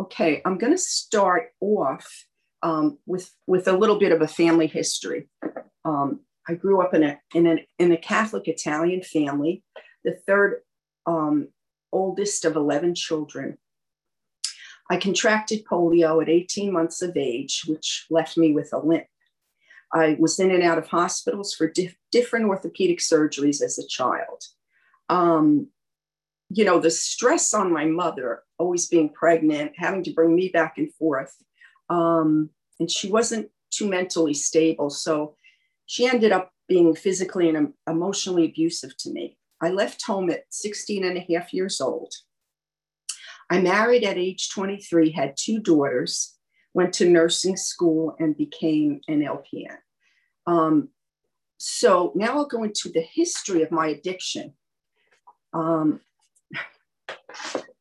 Okay, I'm going to start off um, with with a little bit of a family history. Um, I grew up in a in a in a Catholic Italian family, the third um, oldest of eleven children. I contracted polio at 18 months of age, which left me with a limp. I was in and out of hospitals for dif- different orthopedic surgeries as a child. Um, you know, the stress on my mother, always being pregnant, having to bring me back and forth. Um, and she wasn't too mentally stable. So she ended up being physically and emotionally abusive to me. I left home at 16 and a half years old. I married at age 23, had two daughters, went to nursing school, and became an LPN. Um, so now I'll go into the history of my addiction, um,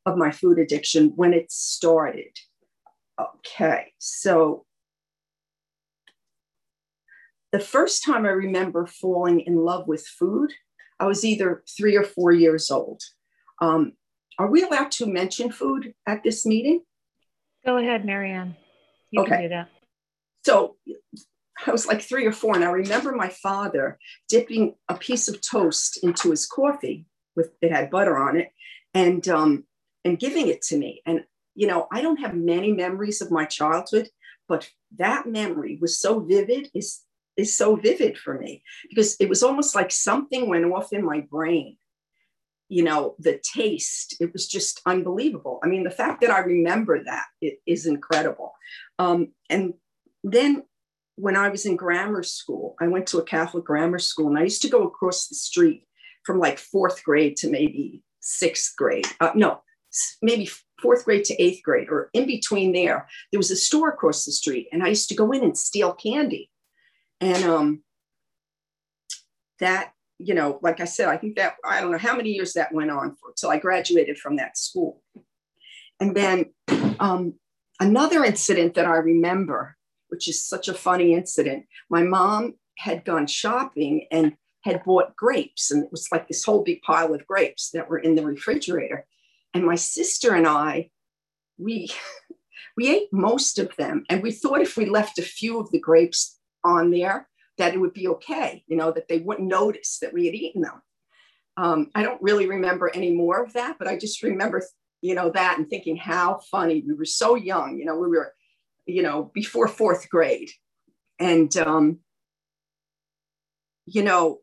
of my food addiction when it started. Okay, so the first time I remember falling in love with food, I was either three or four years old. Um, are we allowed to mention food at this meeting? Go ahead, Marianne. You okay. can do that. So I was like three or four, and I remember my father dipping a piece of toast into his coffee with it had butter on it, and um, and giving it to me. And you know, I don't have many memories of my childhood, but that memory was so vivid. is is so vivid for me because it was almost like something went off in my brain you know the taste it was just unbelievable i mean the fact that i remember that is incredible um, and then when i was in grammar school i went to a catholic grammar school and i used to go across the street from like fourth grade to maybe sixth grade uh, no maybe fourth grade to eighth grade or in between there there was a store across the street and i used to go in and steal candy and um, that you know, like I said, I think that I don't know how many years that went on for till I graduated from that school. And then um, another incident that I remember, which is such a funny incident, my mom had gone shopping and had bought grapes, and it was like this whole big pile of grapes that were in the refrigerator. And my sister and I, we we ate most of them, and we thought if we left a few of the grapes on there, that it would be okay, you know, that they wouldn't notice that we had eaten them. Um, I don't really remember any more of that, but I just remember, you know, that and thinking how funny. We were so young, you know, we were, you know, before fourth grade. And, um, you know,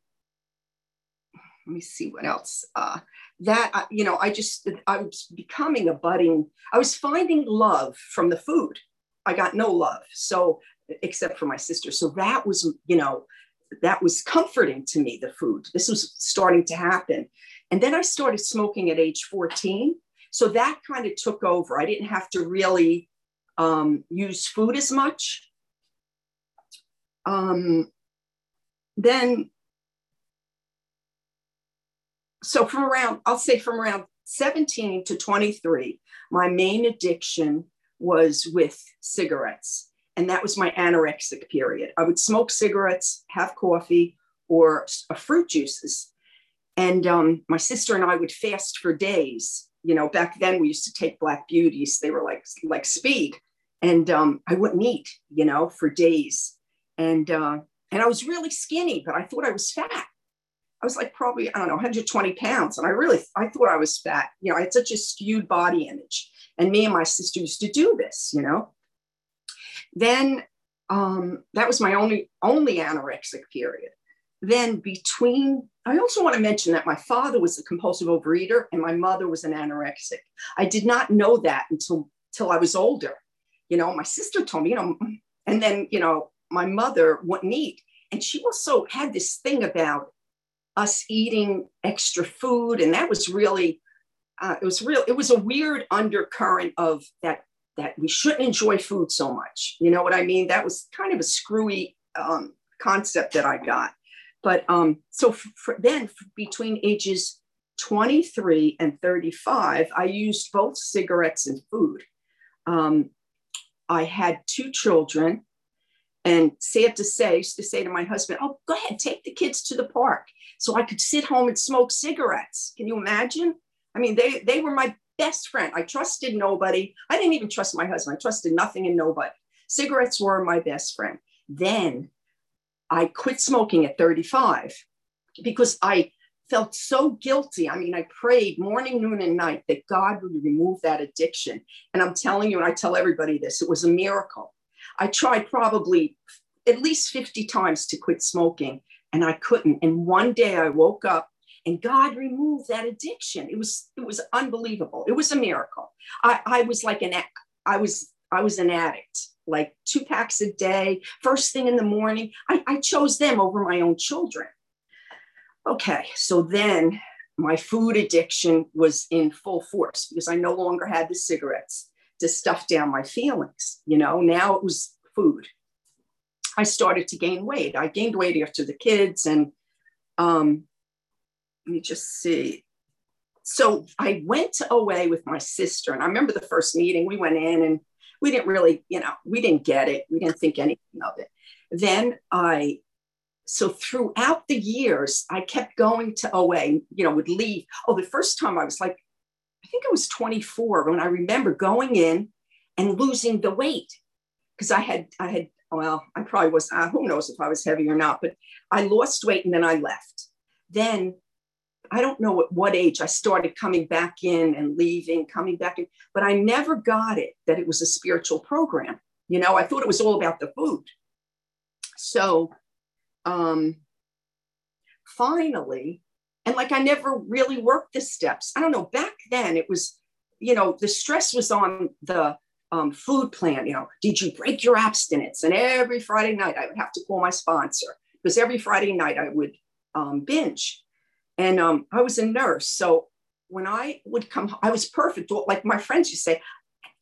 let me see what else. Uh, that, you know, I just, I was becoming a budding, I was finding love from the food. I got no love. So except for my sister. So that was, you know, that was comforting to me, the food. This was starting to happen. And then I started smoking at age 14. So that kind of took over. I didn't have to really um, use food as much. Um, then, so from around, I'll say from around 17 to 23, my main addiction was with cigarettes. And that was my anorexic period. I would smoke cigarettes, have coffee, or uh, fruit juices. And um, my sister and I would fast for days. You know, back then we used to take black beauties. They were like like speed, and um, I wouldn't eat. You know, for days. And uh, and I was really skinny, but I thought I was fat. I was like probably I don't know 120 pounds, and I really I thought I was fat. You know, I had such a skewed body image. And me and my sister used to do this. You know, then um, that was my only only anorexic period. Then between, I also want to mention that my father was a compulsive overeater and my mother was an anorexic. I did not know that until till I was older. You know, my sister told me, you know, and then you know, my mother wouldn't eat, and she also had this thing about us eating extra food, and that was really. Uh, it was real. It was a weird undercurrent of that that we shouldn't enjoy food so much. You know what I mean? That was kind of a screwy um, concept that I got. But um, so for, then between ages 23 and 35, I used both cigarettes and food. Um, I had two children. And sad to say, used to say to my husband, Oh, go ahead, take the kids to the park. So I could sit home and smoke cigarettes. Can you imagine? I mean, they, they were my best friend. I trusted nobody. I didn't even trust my husband. I trusted nothing and nobody. Cigarettes were my best friend. Then I quit smoking at 35 because I felt so guilty. I mean, I prayed morning, noon, and night that God would remove that addiction. And I'm telling you, and I tell everybody this, it was a miracle. I tried probably at least 50 times to quit smoking and I couldn't. And one day I woke up and God removed that addiction. It was it was unbelievable. It was a miracle. I, I was like an I was I was an addict, like two packs a day, first thing in the morning. I, I chose them over my own children. Okay, so then my food addiction was in full force because I no longer had the cigarettes to stuff down my feelings. You know, now it was food. I started to gain weight. I gained weight after the kids, and um, let me just see. So I went away with my sister, and I remember the first meeting. We went in, and we didn't really, you know, we didn't get it. We didn't think anything of it. Then I so throughout the years, I kept going to OA, you know, would leave. Oh, the first time I was like, I think I was 24 when I remember going in and losing the weight because I had, I had, well, I probably was, uh, who knows if I was heavy or not, but I lost weight and then I left. Then I don't know at what age I started coming back in and leaving, coming back in, but I never got it that it was a spiritual program. You know, I thought it was all about the food. So um, finally, and like I never really worked the steps. I don't know. Back then, it was, you know, the stress was on the um, food plan. You know, did you break your abstinence? And every Friday night, I would have to call my sponsor because every Friday night I would um, binge. And um, I was a nurse. So when I would come, I was perfect. Like my friends used to say,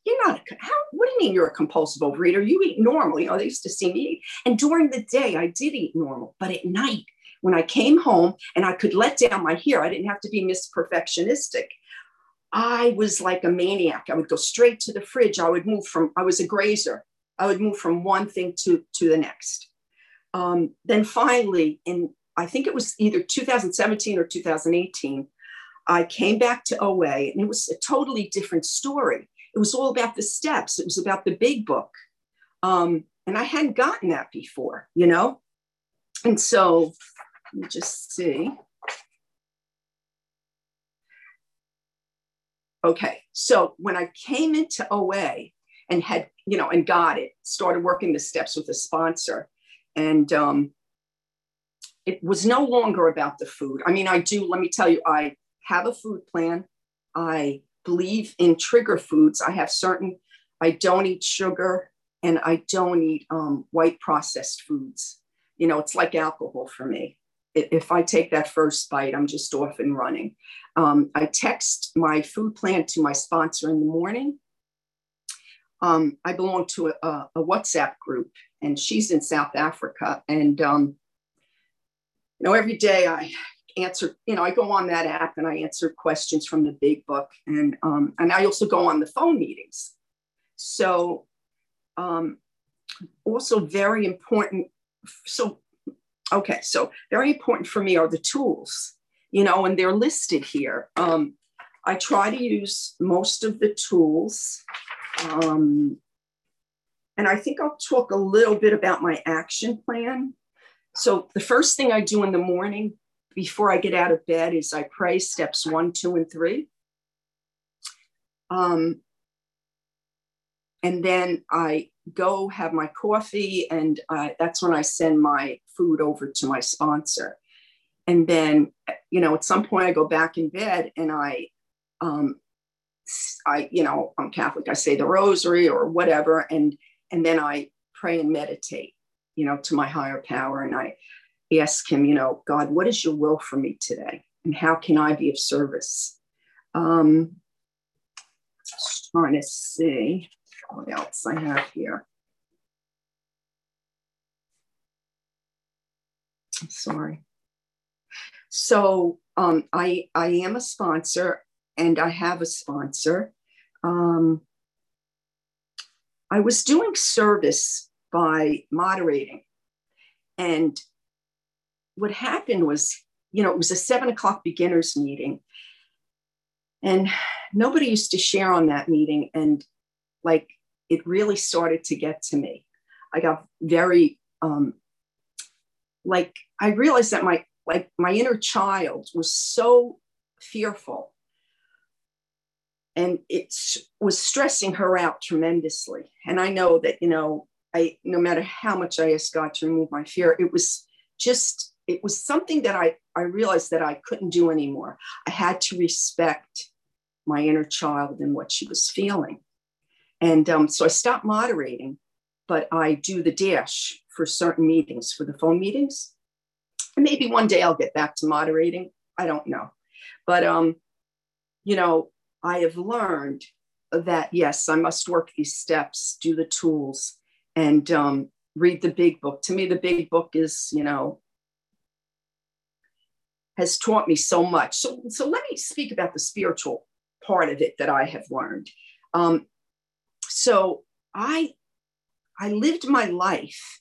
you're not a, how, what do you mean you're a compulsive overeater? You eat normal. You know, they used to see me eat. And during the day, I did eat normal. But at night, when I came home and I could let down my hair, I didn't have to be Miss Perfectionistic. I was like a maniac. I would go straight to the fridge. I would move from, I was a grazer. I would move from one thing to, to the next. Um, then finally, in I think it was either 2017 or 2018, I came back to OA and it was a totally different story. It was all about the steps. It was about the big book. Um, and I hadn't gotten that before, you know? And so let me just see. Okay, so when I came into OA and had, you know, and got it, started working the steps with a sponsor, and um, it was no longer about the food. I mean, I do, let me tell you, I have a food plan. I believe in trigger foods. I have certain, I don't eat sugar and I don't eat um, white processed foods. You know, it's like alcohol for me. If I take that first bite, I'm just off and running. Um, I text my food plan to my sponsor in the morning. Um, I belong to a, a, WhatsApp group, and she's in South Africa. And um, you know, every day I answer, you know, I go on that app and I answer questions from the big book. And, um, and I also go on the phone meetings. So um, also very important. So, okay, so very important for me are the tools, you know, and they're listed here. Um, I try to use most of the tools. Um, and I think I'll talk a little bit about my action plan. So the first thing I do in the morning before I get out of bed is I pray steps one, two, and three. Um, and then I go have my coffee, and uh, that's when I send my food over to my sponsor. And then, you know, at some point I go back in bed and I, um, I, you know, I'm Catholic. I say the Rosary or whatever, and and then I pray and meditate, you know, to my higher power, and I ask him, you know, God, what is your will for me today? And how can I be of service? Um, just trying to see what else I have here. I'm sorry. So um, I, I am a sponsor and I have a sponsor. Um, I was doing service by moderating and what happened was, you know, it was a seven o'clock beginners meeting. And nobody used to share on that meeting. And like it really started to get to me. I got very um, like I realized that my like my inner child was so fearful. And it was stressing her out tremendously. And i know that you know i no matter how much i asked god to remove my fear it was just it was something that i i realized that i couldn't do anymore. I had to respect my inner child and what she was feeling and um, so i stopped moderating but i do the dash for certain meetings for the phone meetings and maybe one day i'll get back to moderating i don't know but um you know I have learned that yes, I must work these steps, do the tools, and um, read the big book. To me, the big book is, you know, has taught me so much. So, so let me speak about the spiritual part of it that I have learned. Um, so I, I lived my life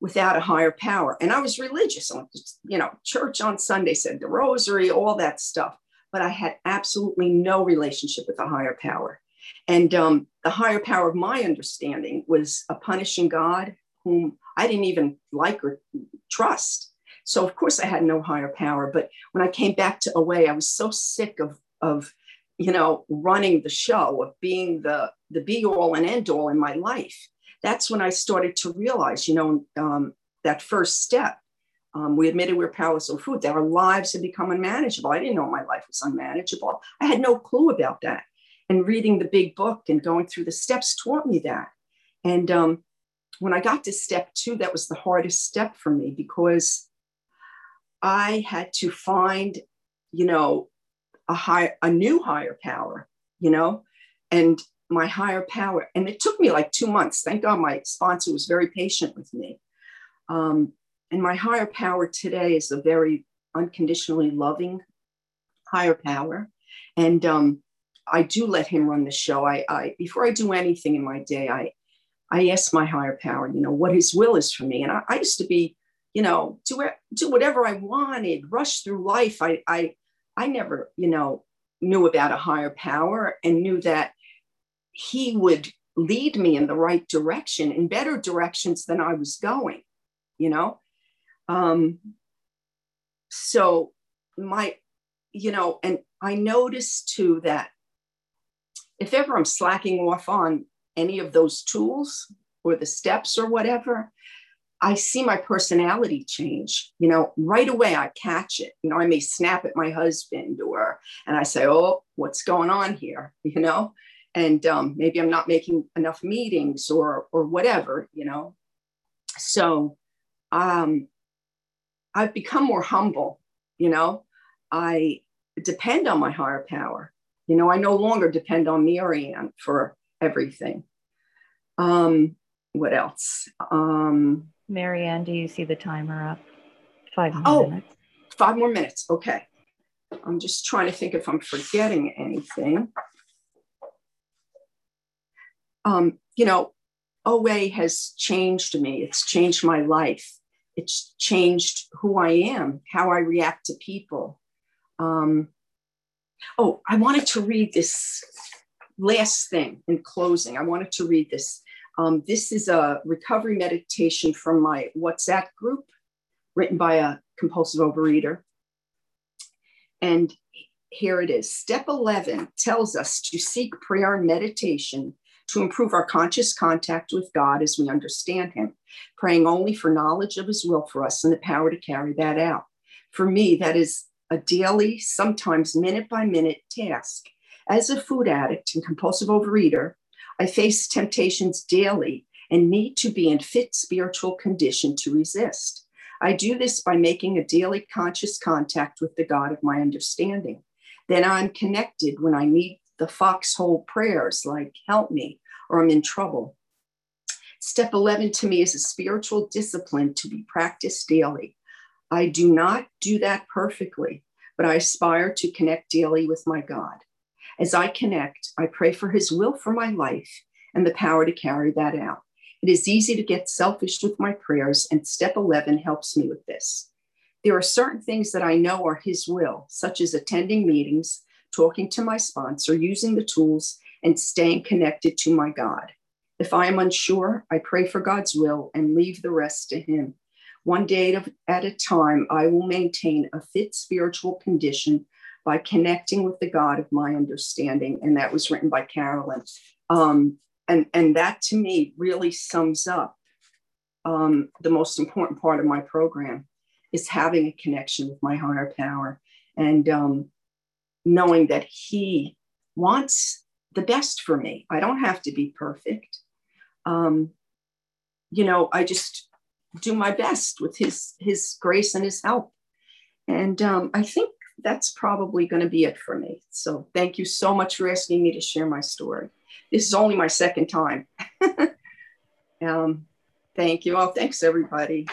without a higher power, and I was religious. You know, church on Sunday, said the rosary, all that stuff but I had absolutely no relationship with a higher power. And um, the higher power of my understanding was a punishing God whom I didn't even like or trust. So, of course, I had no higher power. But when I came back to OA, I was so sick of, of you know, running the show, of being the, the be all and end all in my life. That's when I started to realize, you know, um, that first step um, we admitted we are powerless over food, that our lives had become unmanageable. I didn't know my life was unmanageable. I had no clue about that. And reading the big book and going through the steps taught me that. And um, when I got to step two, that was the hardest step for me because I had to find, you know, a high, a new higher power, you know, and my higher power. And it took me like two months. Thank God my sponsor was very patient with me. Um, and my higher power today is a very unconditionally loving higher power. And um, I do let him run the show. I, I before I do anything in my day, I I ask my higher power, you know, what his will is for me. And I, I used to be, you know, do do whatever I wanted, rush through life. I I I never, you know, knew about a higher power and knew that he would lead me in the right direction, in better directions than I was going, you know. Um, so my, you know, and I noticed too that if ever I'm slacking off on any of those tools or the steps or whatever, I see my personality change. You know, right away I catch it. You know, I may snap at my husband or, and I say, oh, what's going on here? You know, and um, maybe I'm not making enough meetings or or whatever. You know, so um, I've become more humble, you know. I depend on my higher power. You know, I no longer depend on Marianne for everything. Um, what else? Um, Marianne, do you see the timer up? Five more oh, minutes. Five more minutes. Okay. I'm just trying to think if I'm forgetting anything. Um, you know, OA has changed me. It's changed my life it's changed who I am, how I react to people. Um, oh, I wanted to read this last thing in closing. I wanted to read this. Um, this is a recovery meditation from my WhatsApp group, written by a compulsive overeater. And here it is. Step 11 tells us to seek prayer and meditation to improve our conscious contact with God as we understand Him, praying only for knowledge of His will for us and the power to carry that out. For me, that is a daily, sometimes minute by minute task. As a food addict and compulsive overeater, I face temptations daily and need to be in fit spiritual condition to resist. I do this by making a daily conscious contact with the God of my understanding. Then I'm connected when I need the foxhole prayers like, help me, or I'm in trouble. Step 11 to me is a spiritual discipline to be practiced daily. I do not do that perfectly, but I aspire to connect daily with my God. As I connect, I pray for his will for my life and the power to carry that out. It is easy to get selfish with my prayers, and step 11 helps me with this. There are certain things that I know are his will, such as attending meetings, talking to my sponsor, using the tools, and staying connected to my God. If I am unsure, I pray for God's will and leave the rest to Him. One day at a time, I will maintain a fit spiritual condition by connecting with the God of my understanding. And that was written by Carolyn. Um, and, and that to me really sums up um, the most important part of my program is having a connection with my higher power and um, knowing that he wants the best for me. I don't have to be perfect. Um, you know, I just do my best with his his grace and his help. And um, I think that's probably going to be it for me. So thank you so much for asking me to share my story. This is only my second time. um, thank you. Oh, thanks everybody.